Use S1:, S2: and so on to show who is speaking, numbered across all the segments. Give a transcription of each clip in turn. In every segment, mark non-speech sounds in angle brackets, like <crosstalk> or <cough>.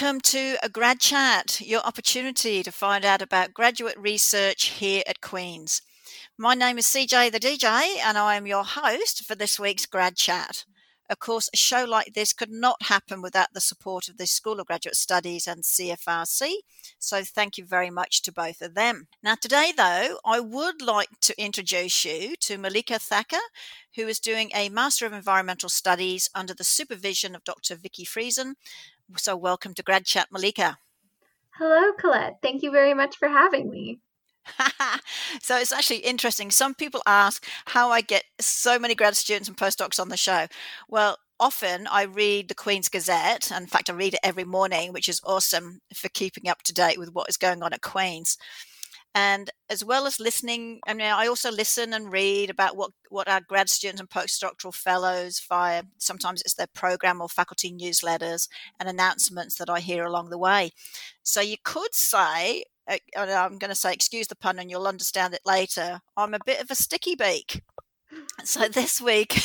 S1: welcome to a grad chat, your opportunity to find out about graduate research here at Queen's. My name is CJ the DJ, and I am your host for this week's grad chat. Of course, a show like this could not happen without the support of the School of Graduate Studies and CFRC, so thank you very much to both of them. Now, today, though, I would like to introduce you to Malika Thacker, who is doing a Master of Environmental Studies under the supervision of Dr. Vicky Friesen. So, welcome to Grad Chat, Malika.
S2: Hello, Colette. Thank you very much for having me. <laughs>
S1: so it's actually interesting. Some people ask how I get so many grad students and postdocs on the show. Well, often I read the Queen's Gazette. In fact, I read it every morning, which is awesome for keeping up to date with what is going on at Queen's. And as well as listening, I mean, I also listen and read about what, what our grad students and postdoctoral fellows via sometimes it's their program or faculty newsletters and announcements that I hear along the way. So you could say eh, I'm going to say, excuse the pun, and you'll understand it later. I'm a bit of a sticky beak. <laughs> So this week,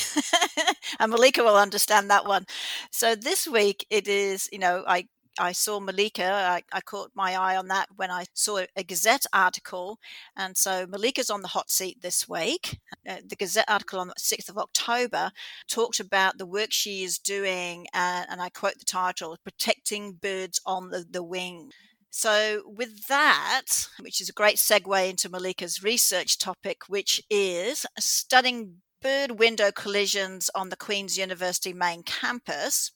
S1: <laughs> and Malika will understand that one. So this week, it is, you know, I I saw Malika. I, I, caught my eye on that when I saw a Gazette article. And so Malika's on the hot seat this week. Uh, the Gazette article on the 6th of October talked about the work she is doing, uh, and I quote the title Protecting Birds on the, the Wing. So, with that, which is a great segue into Malika's research topic, which is studying bird window collisions on the Queen's University main campus.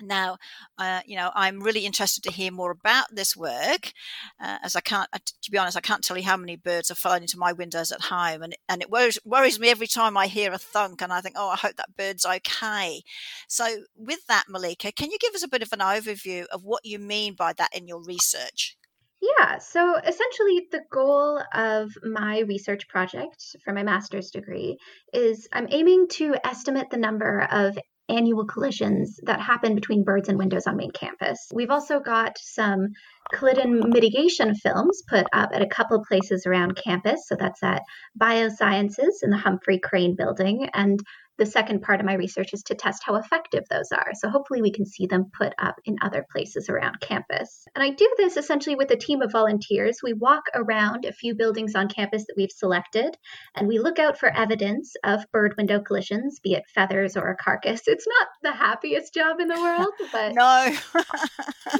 S1: Now, uh, you know, I'm really interested to hear more about this work, uh, as I can't, to be honest, I can't tell you how many birds are flying into my windows at home, and and it worries, worries me every time I hear a thunk, and I think, oh, I hope that bird's okay. So, with that, Malika, can you give us a bit of an overview of what you mean by that in your research?
S2: Yeah, so essentially, the goal of my research project for my master's degree is I'm aiming to estimate the number of annual collisions that happen between birds and windows on main campus. We've also got some collision mitigation films put up at a couple places around campus. So that's at Biosciences in the Humphrey Crane building and the second part of my research is to test how effective those are. So hopefully we can see them put up in other places around campus. And I do this essentially with a team of volunteers. We walk around a few buildings on campus that we've selected and we look out for evidence of bird window collisions, be it feathers or a carcass. It's not the happiest job in the world, <laughs> but
S1: no. <laughs>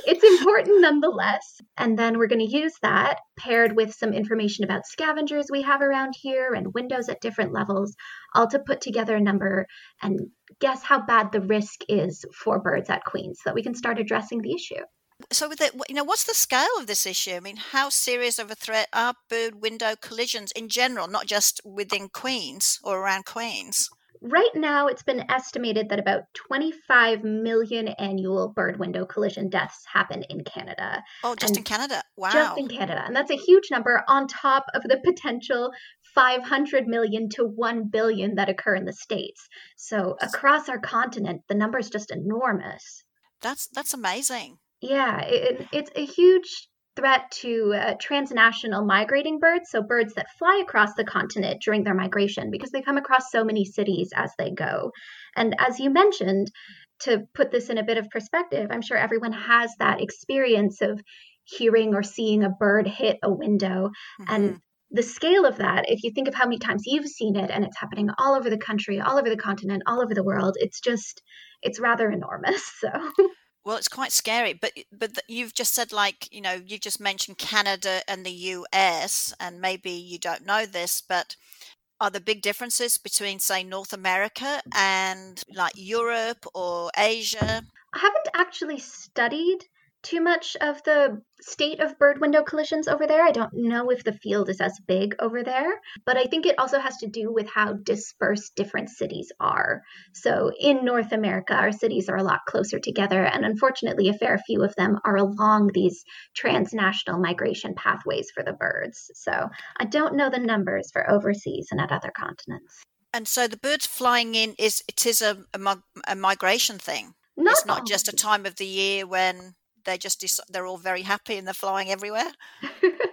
S2: it's important nonetheless. And then we're going to use that paired with some information about scavengers we have around here and windows at different levels, all to put together a number and guess how bad the risk is for birds at Queens so that we can start addressing the issue.
S1: So, with it, you know, what's the scale of this issue? I mean, how serious of a threat are bird window collisions in general, not just within Queens or around Queens?
S2: Right now, it's been estimated that about 25 million annual bird window collision deaths happen in Canada.
S1: Oh, just and in Canada? Wow.
S2: Just in Canada. And that's a huge number on top of the potential 500 million to 1 billion that occur in the States. So across our continent, the number is just enormous.
S1: That's that's amazing.
S2: Yeah, it, it's a huge threat to uh, transnational migrating birds, so birds that fly across the continent during their migration, because they come across so many cities as they go. And as you mentioned, to put this in a bit of perspective, I'm sure everyone has that experience of hearing or seeing a bird hit a window. Mm-hmm. And the scale of that, if you think of how many times you've seen it and it's happening all over the country, all over the continent, all over the world, it's just, it's rather enormous. <laughs> So.
S1: Well, it's quite scary, but but you've just said like you know you've just mentioned Canada and the U.S. and maybe you don't know this, but are the big differences between say North America and like Europe or Asia?
S2: I haven't actually studied too much of the state of bird window collisions over there. I don't know if the field is as big over there, but I think it also has to do with how dispersed different cities are. So in North America, our cities are a lot closer together, and unfortunately, a fair few of them are along these transnational migration pathways for the birds. So I don't know the numbers for overseas and at other continents.
S1: And so the birds flying in is it is a, a, a migration thing.
S2: Not
S1: it's not just a time of the year when they just they're all very happy and they're flying everywhere. <laughs>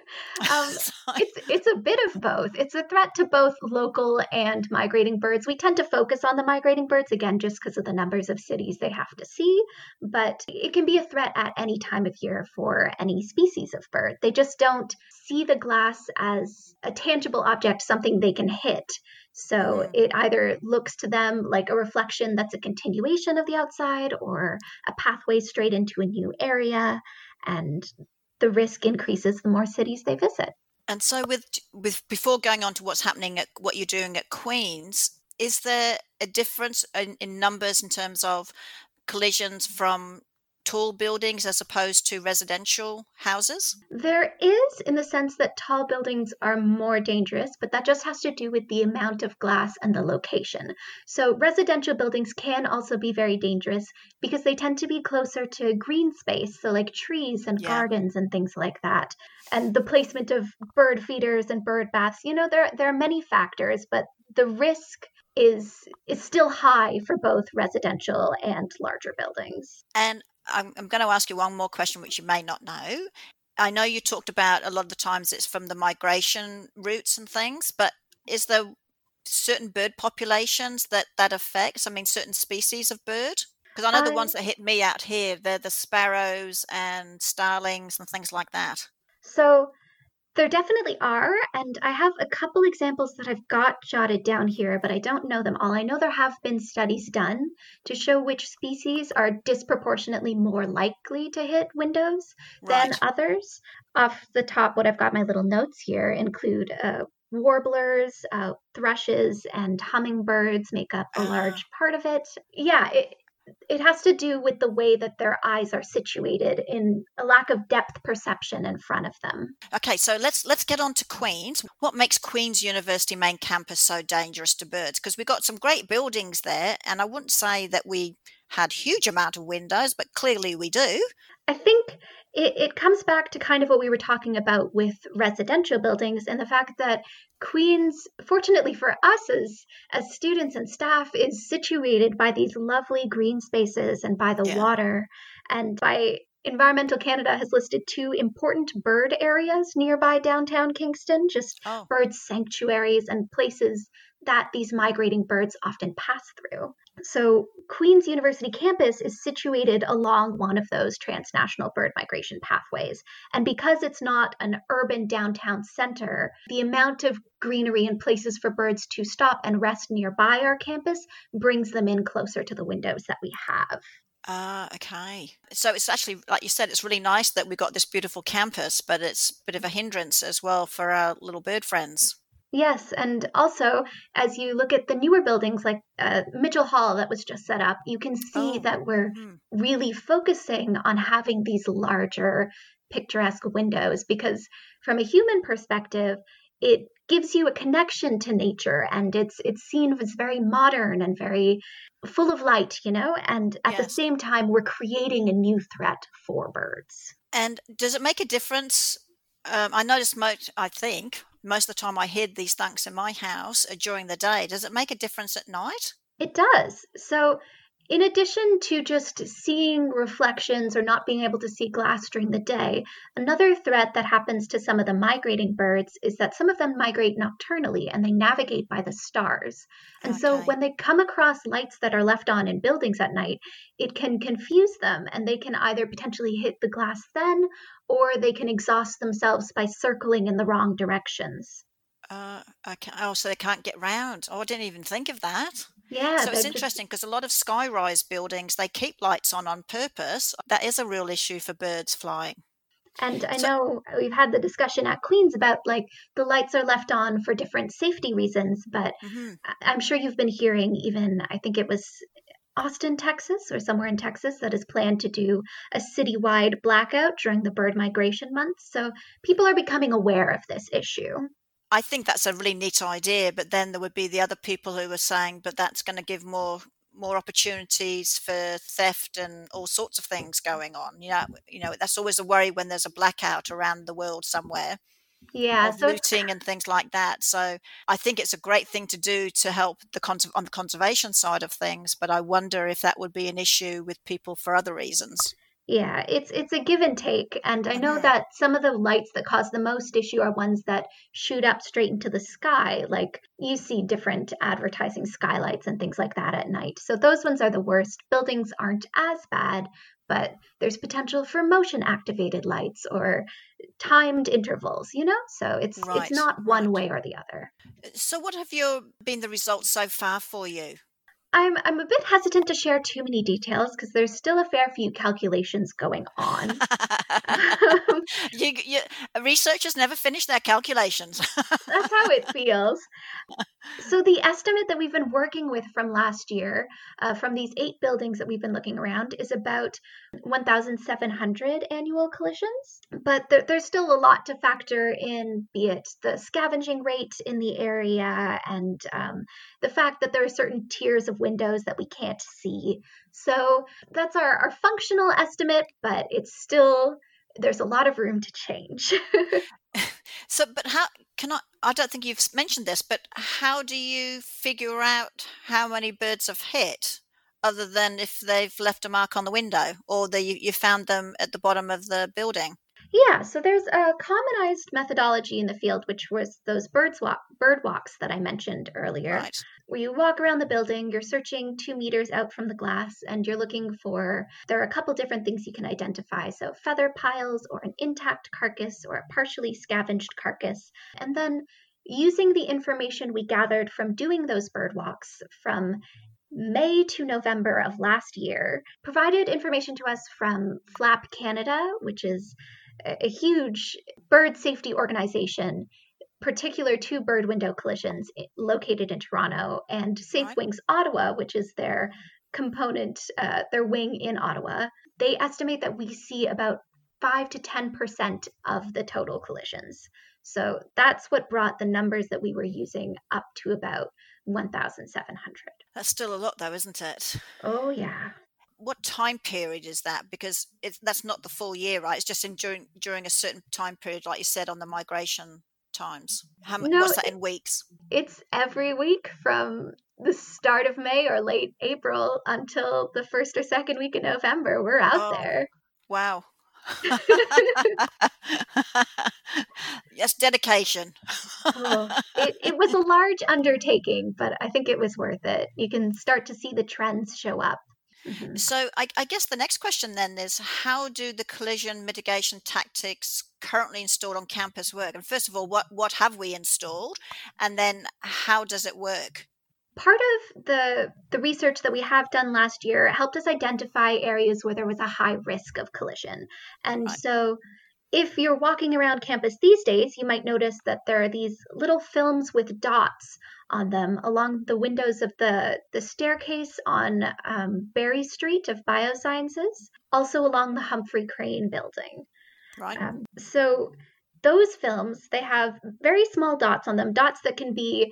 S2: Um, <laughs> it's it's a bit of both. It's a threat to both local and migrating birds. We tend to focus on the migrating birds again, just because of the numbers of cities they have to see. But it can be a threat at any time of year for any species of bird. They just don't see the glass as a tangible object, something they can hit. So it either looks to them like a reflection that's a continuation of the outside or a pathway straight into a new area. And the risk increases the more cities they visit.
S1: And so, with with before going on to what's happening at what you're doing at Queens, is there a difference in, in numbers in terms of collisions from tall buildings as opposed to residential houses?
S2: There is, in the sense that tall buildings are more dangerous, but that just has to do with the amount of glass and the location. So, residential buildings can also be very dangerous because they tend to be closer to green space, so like trees and yeah. gardens and things like that. And the placement of bird feeders and bird baths, you know, there, there are many factors, but the risk is is still high for both residential and larger buildings.
S1: And I'm, I'm going to ask you one more question, which you may not know. I know you talked about a lot of the times it's from the migration routes and things, but is there certain bird populations that that affects? I mean, certain species of bird? Because I know the ones um that hit me out here, they're the sparrows and starlings and things like that.
S2: So there definitely are, and I have a couple examples that I've got jotted down here, but I don't know them all. I know there have been studies done to show which species are disproportionately more likely to hit windows right. than others. Off the top, what I've got my little notes here include uh, warblers, uh, thrushes, and hummingbirds make up a <gasps> large part of it. Yeah, it, it has to do with the way that their eyes are situated in a lack of depth perception in front of them.
S1: Okay, so let's let's get on to Queens. What makes Queens University main campus so dangerous to birds? Because we've got some great buildings there, and I wouldn't say that we had huge amount of windows, but clearly we do.
S2: I think it, it comes back to kind of what we were talking about with residential buildings and the fact that Queens, fortunately for us as, as students and staff, is situated by these lovely green spaces and by the yeah. water. And by Environmental Canada has listed two important bird areas nearby downtown Kingston, just oh. bird sanctuaries and places that these migrating birds often pass through. So, Queen's University campus is situated along one of those transnational bird migration pathways. And because it's not an urban downtown center, the amount of greenery and places for birds to stop and rest nearby our campus brings them in closer to the windows that we have.
S1: Ah, okay. So it's actually, like you said, it's really nice that we've got this beautiful campus, but it's a bit of a hindrance as well for our little bird friends.
S2: Yes, and also as you look at the newer buildings like uh, Mitchell Hall that was just set up, you can see oh. that we're mm-hmm. really focusing on having these larger picturesque windows because from a human perspective, it gives you a connection to nature and it's it's seen as very modern and very full of light, you know, and at yes. the same time we're creating a new threat for birds.
S1: And does it make a difference um, I noticed most, I think, most of the time I hid these thunks in my house uh, during the day. Does it make a difference at night?
S2: It does. So in addition to just seeing reflections or not being able to see glass during the day, another threat that happens to some of the migrating birds is that some of them migrate nocturnally and they navigate by the stars. And okay. so when they come across lights that are left on in buildings at night, it can confuse them and they can either potentially hit the glass then or they can exhaust themselves by circling in the wrong directions.
S1: Uh, okay. Oh, so they can't get round. Oh, I didn't even think of that.
S2: Yeah.
S1: So it's interesting because a lot of skyrise buildings they keep lights on on purpose. That is a real issue for birds flying.
S2: And I so, know we've had the discussion at Queens about like the lights are left on for different safety reasons, but mm-hmm. I'm sure you've been hearing even I think it was Austin, Texas, or somewhere in Texas that is planned to do a citywide blackout during the bird migration month. So people are becoming aware of this issue.
S1: I think that's a really neat idea, but then there would be the other people who are saying, but that's going to give more more opportunities for theft and all sorts of things going on. You know, you know that's always a worry when there's a blackout around the world somewhere.
S2: Yeah,
S1: so looting and things like that. So I think it's a great thing to do to help the con- on the conservation side of things. But I wonder if that would be an issue with people for other reasons.
S2: Yeah, it's it's a give and take, and I know that some of the lights that cause the most issue are ones that shoot up straight into the sky. Like you see different advertising skylights and things like that at night. So those ones are the worst. Buildings aren't as bad, but there's potential for motion activated lights or timed intervals, you know? So it's it's not one way or the other.
S1: So, what have your been the results so far for you?
S2: I'm I'm a bit hesitant to share too many details because there's still a fair few calculations going on. <laughs> <laughs>
S1: you, you, researchers never finish their calculations. <laughs>
S2: That's how it feels. <laughs> So, the estimate that we've been working with from last year, uh, from these eight buildings that we've been looking around, is about 1,700 annual collisions. But there, there's still a lot to factor in, be it the scavenging rate in the area and um, the fact that there are certain tiers of windows that we can't see. So, that's our, our functional estimate, but it's still, there's a lot of room to change. <laughs>
S1: so, but how can I? I don't think you've mentioned this, but how do you figure out how many birds have hit? Other than if they've left a mark on the window or the, you, you found them at the bottom of the building.
S2: Yeah, so there's a commonized methodology in the field, which was those birds walk, bird walks that I mentioned earlier,
S1: Right.
S2: Where you walk around the building, you're searching two meters out from the glass, and you're looking for. There are a couple different things you can identify. So, feather piles, or an intact carcass, or a partially scavenged carcass. And then using the information we gathered from doing those bird walks from May to November of last year, provided information to us from FLAP Canada, which is a huge bird safety organization particular to bird window collisions located in Toronto, and Safe Wings Ottawa, which is their component, uh, their wing in Ottawa. They estimate that we see about 5 to 10% of the total collisions. So that's what brought the numbers that we were using up to about 1,700.
S1: That's still a lot, though, isn't it?
S2: Oh, yeah.
S1: What time period is that? Because it's that's not the full year, right? It's just in during during a certain time period, like you said on the migration times. How
S2: No,
S1: what's that in weeks?
S2: It's every week from the start of May or late April until the first or second week in November. We're out
S1: Oh.
S2: there.
S1: Wow. <laughs> <laughs> yes, dedication.
S2: Oh, it, it <laughs> was a large undertaking, but I think it was worth it. You can start to see the trends show up. Mhm.
S1: So I, I guess the next question then is how do the collision mitigation tactics currently installed on campus work? And first of all, what, what have we installed? And then how does it work?
S2: Part of the the research that we have done last year helped us identify areas where there was a high risk of collision. And
S1: Right.
S2: so if you're walking around campus these days, you might notice that there are these little films with dots on them along the windows of the, the staircase on um, Barrie Street of Biosciences, also along the Humphrey Crane building.
S1: Right?
S2: Um, so those films, they have very small dots on them, dots that can be,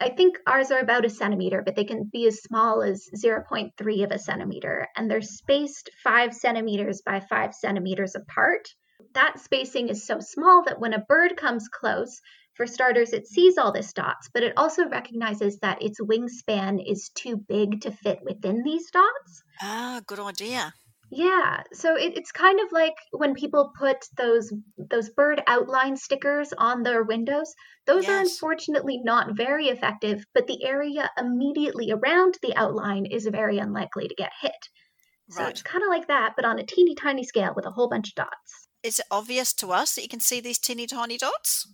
S2: I think ours are about a centimeter, but they can be as small as 0.3 of a centimeter, and they're spaced five centimeters by five centimeters apart. That spacing is so small that when a bird comes close, for starters, it sees all these dots, but it also recognizes that its wingspan is too big to fit within these dots.
S1: Ah, good idea.
S2: Yeah, so it, it's kind of like when people put those those bird outline stickers on their windows. Those are unfortunately not very effective, but the area immediately around the outline is very unlikely to get hit. So
S1: Right.
S2: it's kind of like that, but on a teeny tiny scale with a whole bunch of dots.
S1: Is it obvious to us that you can see these teeny tiny dots?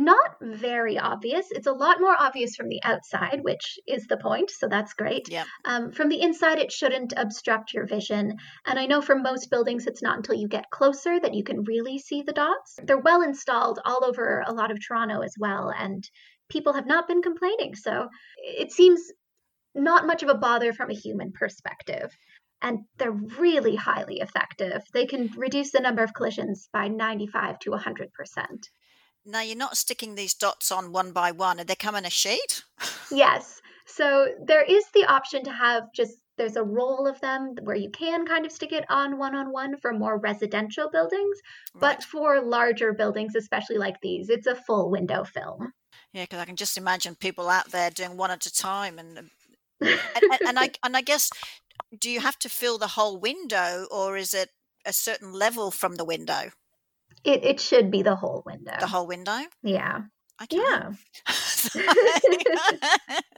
S2: Not very obvious. It's a lot more obvious from the outside, which is the point, so that's great.
S1: Yeah.
S2: Um, from the inside, it shouldn't obstruct your vision. And I know for most buildings, it's not until you get closer that you can really see the dots. They're well installed all over a lot of Toronto as well, and people have not been complaining. So it seems not much of a bother from a human perspective. And they're really highly effective. They can reduce the number of collisions by 95 to 100%.
S1: Now you're not sticking these dots on one by one. And they come in a sheet?
S2: Yes. So there is the option to have just there's a roll of them where you can kind of stick it on one on one for more residential buildings, but
S1: Right.
S2: for larger buildings, especially like these, it's a full window film.
S1: Yeah, because I can just imagine people out there doing one at a time, and um, and, and, and I <laughs> and I guess do you have to fill the whole window, or is it a certain level from the window?
S2: It, it should be the whole window.
S1: The whole window?
S2: Yeah. Yeah. <laughs> <laughs>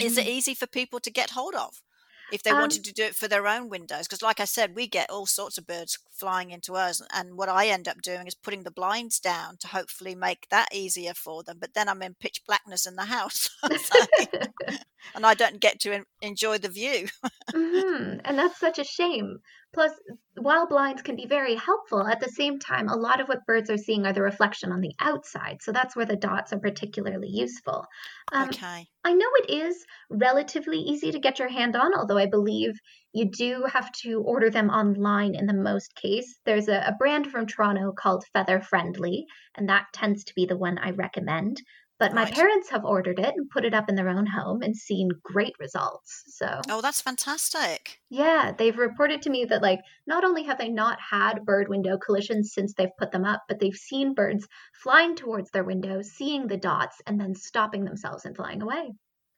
S1: Is it
S2: Mhm.
S1: easy for people to get hold of if they
S2: Um,
S1: wanted to do it for their own windows? Because, like I said, we get all sorts of birds flying into us, and what I end up doing is putting the blinds down to hopefully make that easier for them. But then I'm in pitch blackness in the house, <laughs> and I don't get to enjoy the view.
S2: hmm And that's such a shame. Plus, while blinds can be very helpful, at the same time, a lot of what birds are seeing are the reflection on the outside. So that's where the dots are particularly useful. Um,
S1: okay.
S2: I know it is relatively easy to get your hand on, although I believe you do have to order them online in the most case. There's a, a brand from Toronto called Feather Friendly, and that tends to be the one I recommend. But my
S1: Right.
S2: parents have ordered it and put it up in their own home and seen great results. So,
S1: Oh, that's fantastic.
S2: yeah, they've reported to me that, like, not only have they not had bird window collisions since they've put them up, but they've seen birds flying towards their window, seeing the dots, and then stopping themselves and flying away.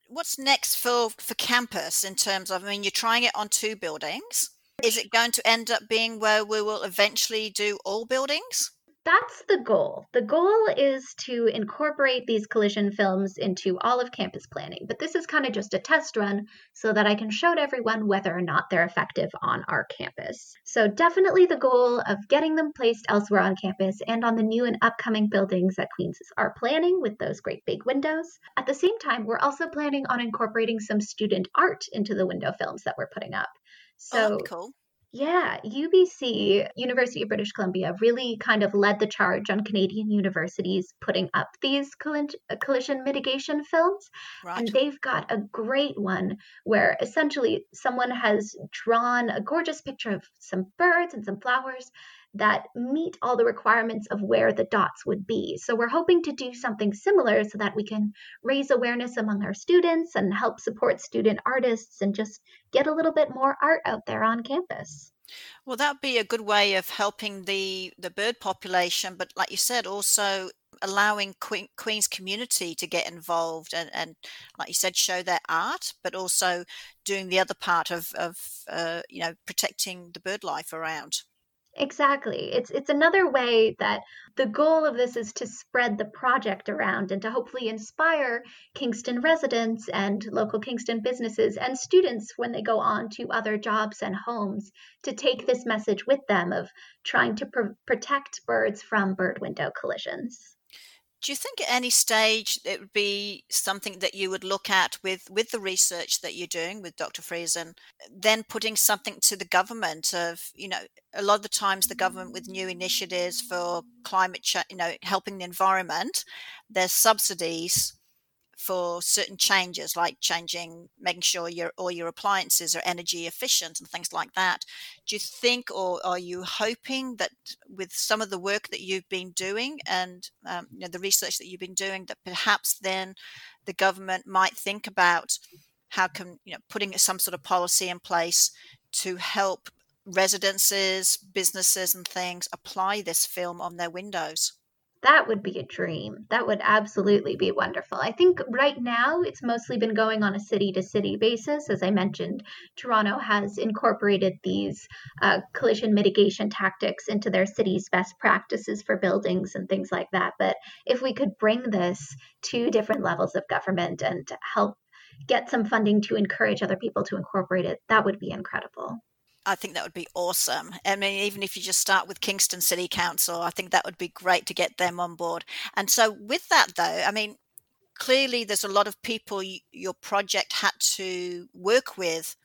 S1: What's next for for campus in terms of? I mean, you're trying it on two buildings. Is it going to end up being where we will eventually do all buildings?
S2: That's the goal. The goal is to incorporate these collision films into all of campus planning, but this is kind of just a test run so that I can show to everyone whether or not they're effective on our campus. So, definitely the goal of getting them placed elsewhere on campus and on the new and upcoming buildings that Queens are planning with those great big windows. At the same time, we're also planning on incorporating some student art into the window films that we're putting up.
S1: oh,
S2: So,
S1: be cool.
S2: Yeah, UBC, University of British Columbia, really kind of led the charge on Canadian universities putting up these uh, collision mitigation films.
S1: Right.
S2: And they've got a great one where essentially someone has drawn a gorgeous picture of some birds and some flowers that meet all the requirements of where the dots would be. So we're hoping to do something similar so that we can raise awareness among our students and help support student artists and just get a little bit more art out there on campus.
S1: Well, that'd be a good way of helping the the bird population, but like you said, also allowing Queen, Queen's community to get involved and, and, like you said, show their art, but also doing the other part of of uh, you know protecting the bird life around.
S2: Exactly. It's it's another way that the goal of this is to spread the project around and to hopefully inspire Kingston residents and local Kingston businesses and students when they go on to other jobs and homes to take this message with them of trying to pr- protect birds from bird window collisions.
S1: Do you think at any stage it would be something that you would look at with with the research that you're doing with Dr. Friesen, then putting something to the government of, you know, a lot of the times the government with new initiatives for climate change, you know, helping the environment, there's subsidies for certain changes like changing making sure your all your appliances are energy efficient and things like that. Do you think or are you hoping that with some of the work that you've been doing and um, you know the research that you've been doing that perhaps then the government might think about how can you know putting some sort of policy in place to help residences businesses and things apply this film on their windows
S2: That would be a dream. That would absolutely be wonderful. I think right now it's mostly been going on a city to city basis. As I mentioned, Toronto has incorporated these uh, collision mitigation tactics into their city's best practices for buildings and things like that. But if we could bring this to different levels of government and help get some funding to encourage other people to incorporate it, that would be incredible.
S1: I think that would be awesome. I mean, even if you just start with Kingston City Council, I think that would be great to get them on board. And so, with that, though, I mean, clearly there's a lot of people your project had to work with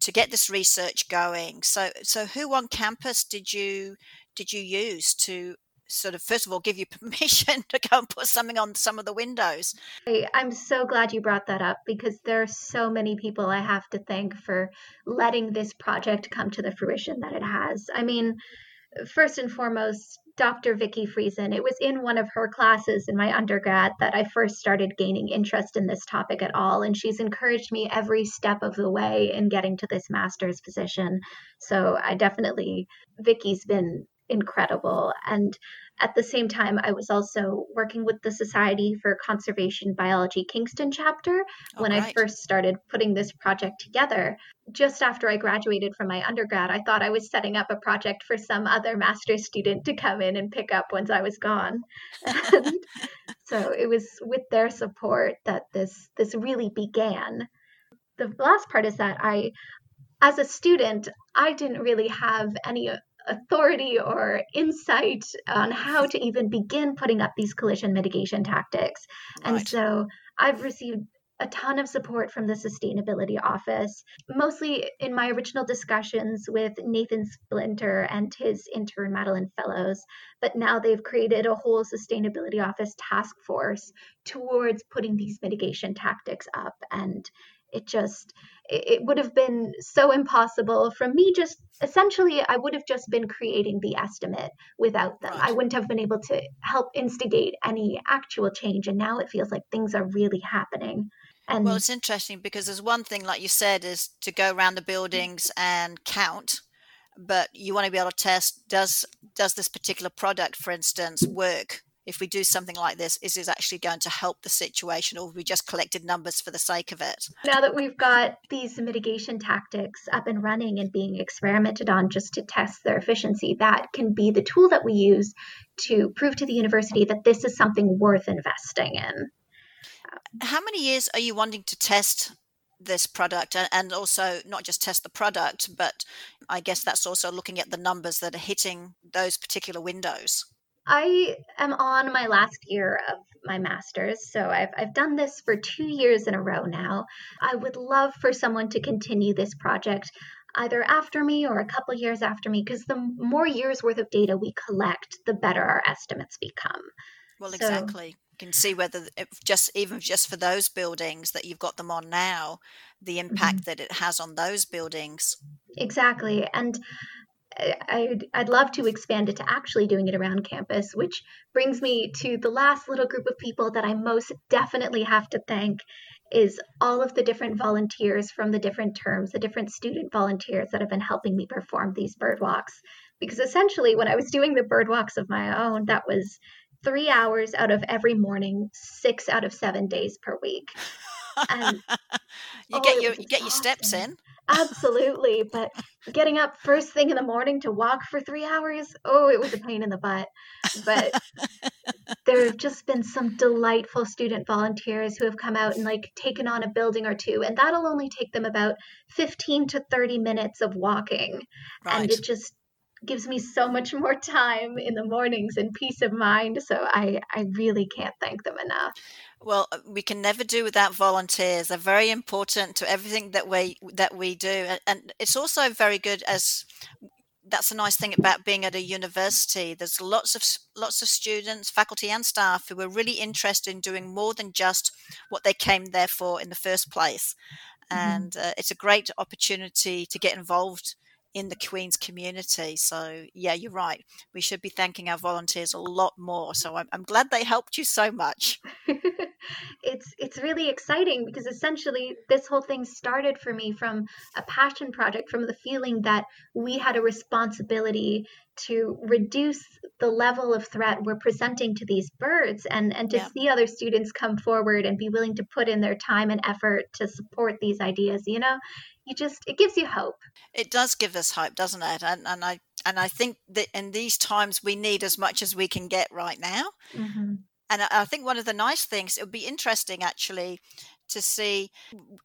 S1: to get this research going. So, so who on campus did you did you use to sort of first of all give you <laughs> permission to go and put something on some of the windows?
S2: I'm so glad you brought that up because there are so many people I have to thank for letting this project come to the fruition that it has. I mean, first and foremost, Dr. Vicky Friesen. It was in one of her classes in my undergrad that I first started gaining interest in this topic at all, and she's encouraged me every step of the way in getting to this master's position. So I definitely, Vicky's been incredible. And at the same time, I was also working with the Society for Conservation Biology Kingston chapter oh, when right. I first started putting this project together. Just after I graduated from my undergrad, I thought I was setting up a project for some other master's student to come in and pick up once I was gone. <laughs> so it was with their support that this this really began. The last part is that I as a student, I didn't really have any authority or insight on how to even begin putting up these collision mitigation tactics. Right. And so I've received a ton of support from the Sustainability Office, mostly in my original discussions with Nathan Splinter and his intern Madeline Fellows. But now they've created a whole Sustainability Office task force towards putting these mitigation tactics up. And it just it would have been so impossible from me just essentially i would have just been creating the estimate without them. I wouldn't have been able to help instigate any actual change and now it feels like things are really happening.
S1: And well it's interesting because there's one thing like you said is to go around the buildings and count but you want to be able to test does does this particular product for instance work if we do something like this, is it actually going to help the situation or we just collected numbers for the sake of it?
S2: Now that we've got these mitigation tactics up and running and being experimented on just to test their efficiency, that can be the tool that we use to prove to the university that this is something worth investing in.
S1: How many years are you wanting to test this product and also not just test the product, but I guess that's also looking at the numbers that are hitting those particular windows?
S2: I am on my last year of my master's, so I've, I've done this for two years in a row now. I would love for someone to continue this project either after me or a couple years after me, because the more years worth of data we collect, the better our estimates become.
S1: Well, so, exactly. You can see whether just even just for those buildings that you've got them on now, the impact mm-hmm. that it has on those buildings.
S2: Exactly. And I'd, I'd love to expand it to actually doing it around campus, which brings me to the last little group of people that I most definitely have to thank is all of the different volunteers from the different terms, the different student volunteers that have been helping me perform these bird walks. Because essentially, when I was doing the bird walks of my own, that was three hours out of every morning, six out of seven days per week. <laughs>
S1: And, you oh, get your you get your steps in.
S2: Absolutely. But getting up first thing in the morning to walk for three hours, oh, it was a pain in the butt. But <laughs> there have just been some delightful student volunteers who have come out and like taken on a building or two. And that'll only take them about 15 to 30 minutes of walking. Right. And it just gives me so much more time in the mornings and peace of mind. So I, I really can't thank them enough.
S1: Well, uh, we can never do without volunteers. They're very important to everything that we that we do, and it's also very good as that's a nice thing about being at a university. There's lots of lots of students, faculty, and staff who are really interested in doing more than just what they came there for in the first place, mm-hmm. and uh, it's a great opportunity to get involved in the Queen's community. So, yeah, you're right. We should be thanking our volunteers a lot more. So, I'm, I'm glad they helped you so much. <laughs>
S2: it's it's really exciting because essentially this whole thing started for me from a passion project, from the feeling that we had a responsibility to reduce the level of threat we're presenting to these birds and and to yeah. see other students come forward and be willing to put in their time and effort to support these ideas you know you just it gives you hope
S1: it does give us hope doesn't it and, and i and i think that in these times we need as much as we can get right now mm-hmm. and I, I think one of the nice things it would be interesting actually to see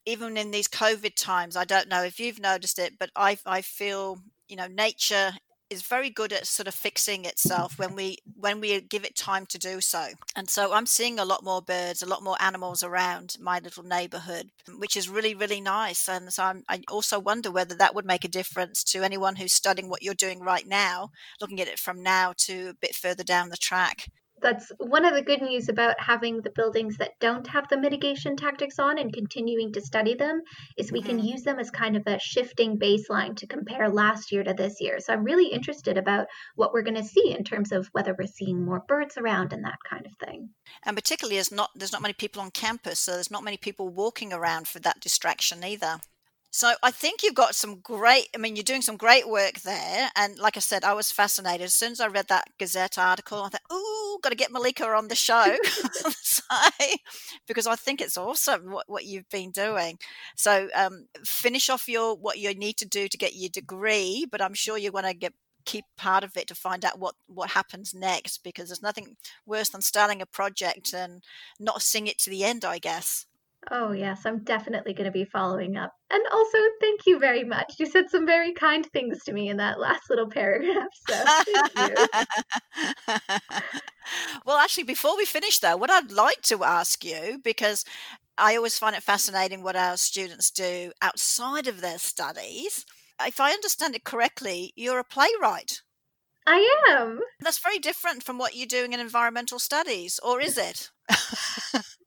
S1: even in these covid times i don't know if you've noticed it but i i feel you know nature is very good at sort of fixing itself when we when we give it time to do so. And so i'm seeing a lot more birds a lot more animals around my little neighborhood which is really really nice. And so I'm, i also wonder whether that would make a difference to anyone who's studying what you're doing right now looking at it from now to a bit further down the track
S2: that's one of the good news about having the buildings that don't have the mitigation tactics on and continuing to study them is we mm-hmm. can use them as kind of a shifting baseline to compare last year to this year. So I'm really interested about what we're going to see in terms of whether we're seeing more birds around and that kind of thing.
S1: And particularly as not there's not many people on campus, so there's not many people walking around for that distraction either. So I think you've got some great. I mean, you're doing some great work there. And like I said, I was fascinated as soon as I read that Gazette article. I thought, "Ooh, got to get Malika on the show," <laughs> <laughs> because I think it's awesome what, what you've been doing. So um, finish off your what you need to do to get your degree, but I'm sure you want to get keep part of it to find out what what happens next because there's nothing worse than starting a project and not seeing it to the end i guess
S2: Oh, yes, I'm definitely going to be following up. And also, thank you very much. You said some very kind things to me in that last little paragraph. So, thank you. <laughs>
S1: well, actually, before we finish, though, what I'd like to ask you, because I always find it fascinating what our students do outside of their studies. If I understand it correctly, you're a playwright.
S2: I am.
S1: That's very different from what you're doing in environmental studies, or is it? <laughs>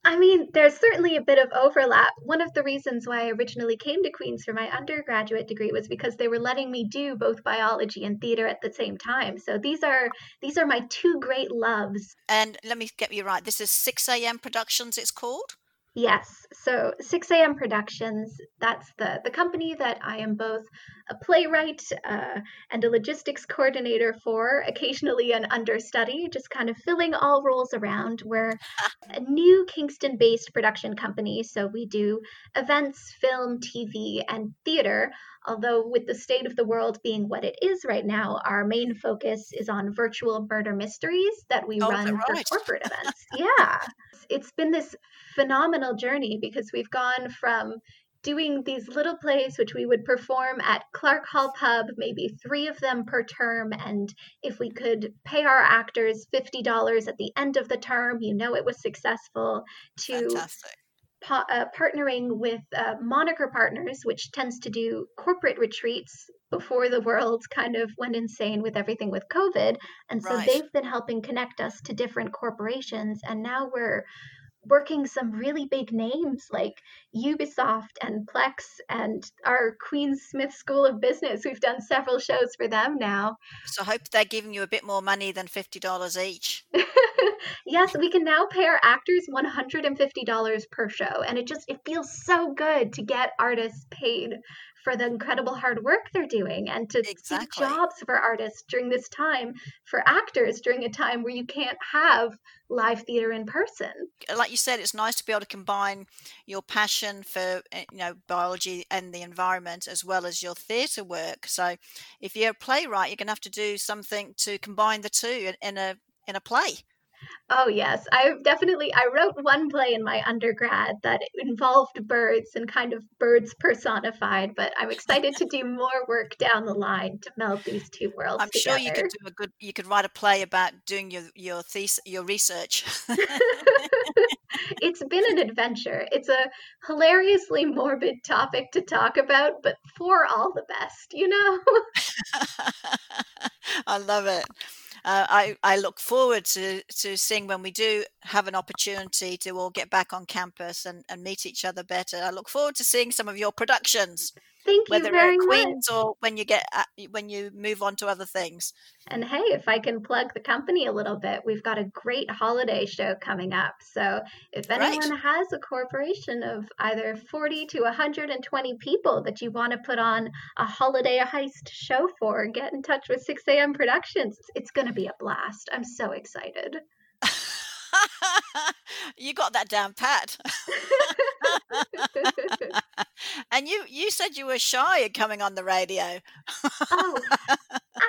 S2: I mean, there's certainly a bit of overlap. One of the reasons why I originally came to Queen's for my undergraduate degree was because they were letting me do both biology and theater at the same time. So these are these are my two great loves.
S1: And let me get you right. This is 6 a.m. Productions, it's called?
S2: Yes. So 6 a.m. Productions, that's the, the company that I am both a playwright uh, and a logistics coordinator for, occasionally an understudy, just kind of filling all roles around. We're a new Kingston based production company. So we do events, film, TV, and theater. Although, with the state of the world being what it is right now, our main focus is on virtual murder mysteries that we
S1: Oh,
S2: run
S1: that
S2: for corporate events. Yeah. It's been this phenomenal journey because we've gone from doing these little plays which we would perform at Clark Hall Pub, maybe three of them per term. And if we could pay our actors $50 at the end of the term, you know it was successful, to
S1: Fantastic.
S2: Pa- uh, partnering with uh, Moniker Partners, which tends to do corporate retreats before the world kind of went insane with everything with COVID. And so
S1: Right.
S2: they've been helping connect us to different corporations. And now we're working some really big names like Ubisoft and Plex and our Queen's Smith School of Business. We've done several shows for them now.
S1: So I hope they're giving you a bit more money than $50 each. <laughs>
S2: yes, we can now pay our actors $150 per show and it just it feels so good to get artists paid for the incredible hard work they're doing and to see
S1: Exactly.
S2: jobs for artists during this time for actors during a time where you can't have live theater in person.
S1: Like you said, it's nice to be able to combine your passion for eh, you know biology and the environment as well as your theatre work. So if you're a playwright, you're going to have to do something to combine the two in, in a in a play.
S2: Oh yes, I definitely I wrote one play in my undergrad that involved birds and kind of birds personified, but I'm excited to do more work down the line to meld these two worlds
S1: I'm sure you could do a good. You could write a play about doing your your thesis, your research.
S2: it's been an adventure. It's a hilariously morbid topic to talk about, but for all the best, you know? <laughs>
S1: I love it. Uh, I I look forward to to seeing when we do have an opportunity to all get back on campus and, and meet each other better. I look forward to seeing some of your productions,
S2: Thank you
S1: whether
S2: very
S1: at
S2: much.
S1: Queens or when you get uh, when you move on to other things.
S2: And hey, if I can plug the company a little bit, we've got a great holiday show coming up. So if anyone has a corporation of either 40 to 120 people that you want to put on a holiday heist show for, get in touch with 6 a.m. Productions. It's, it's going to be a blast. I'm so excited. <laughs>
S1: you got that down pat. <laughs> <laughs> and you you said you were shy at coming on the radio.
S2: oh, <laughs>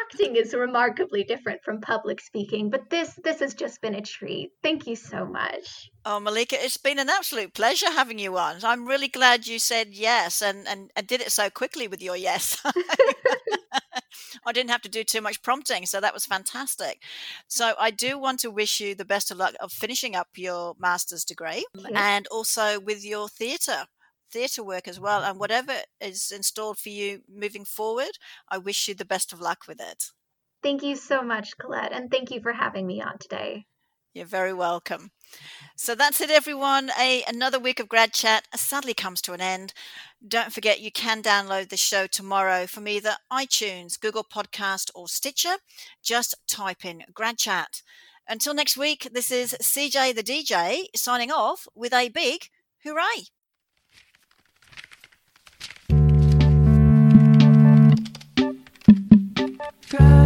S2: acting is remarkably different from public speaking, but this this has just been a treat. Thank you so much.
S1: Oh, Malika, it's been an absolute pleasure having you on. I'm really glad you said yes and, and, and did it so quickly with your yes. <laughs> I didn't have to do too much prompting, so that was fantastic. So I do want to wish you the best of luck of finishing up your master's degree and also with your theatre theatre work as well and whatever is installed for you moving forward i wish you the best of luck with it
S2: Thank you so much, Colette, and thank you for having me on today.
S1: You're very welcome. So that's it, everyone. A another week of grad chat sadly comes to an end. Don't forget you can download the show tomorrow from either iTunes, Google Podcast, or Stitcher. Just type in grad chat. Until next week, this is CJ the DJ signing off with a big hooray. Try.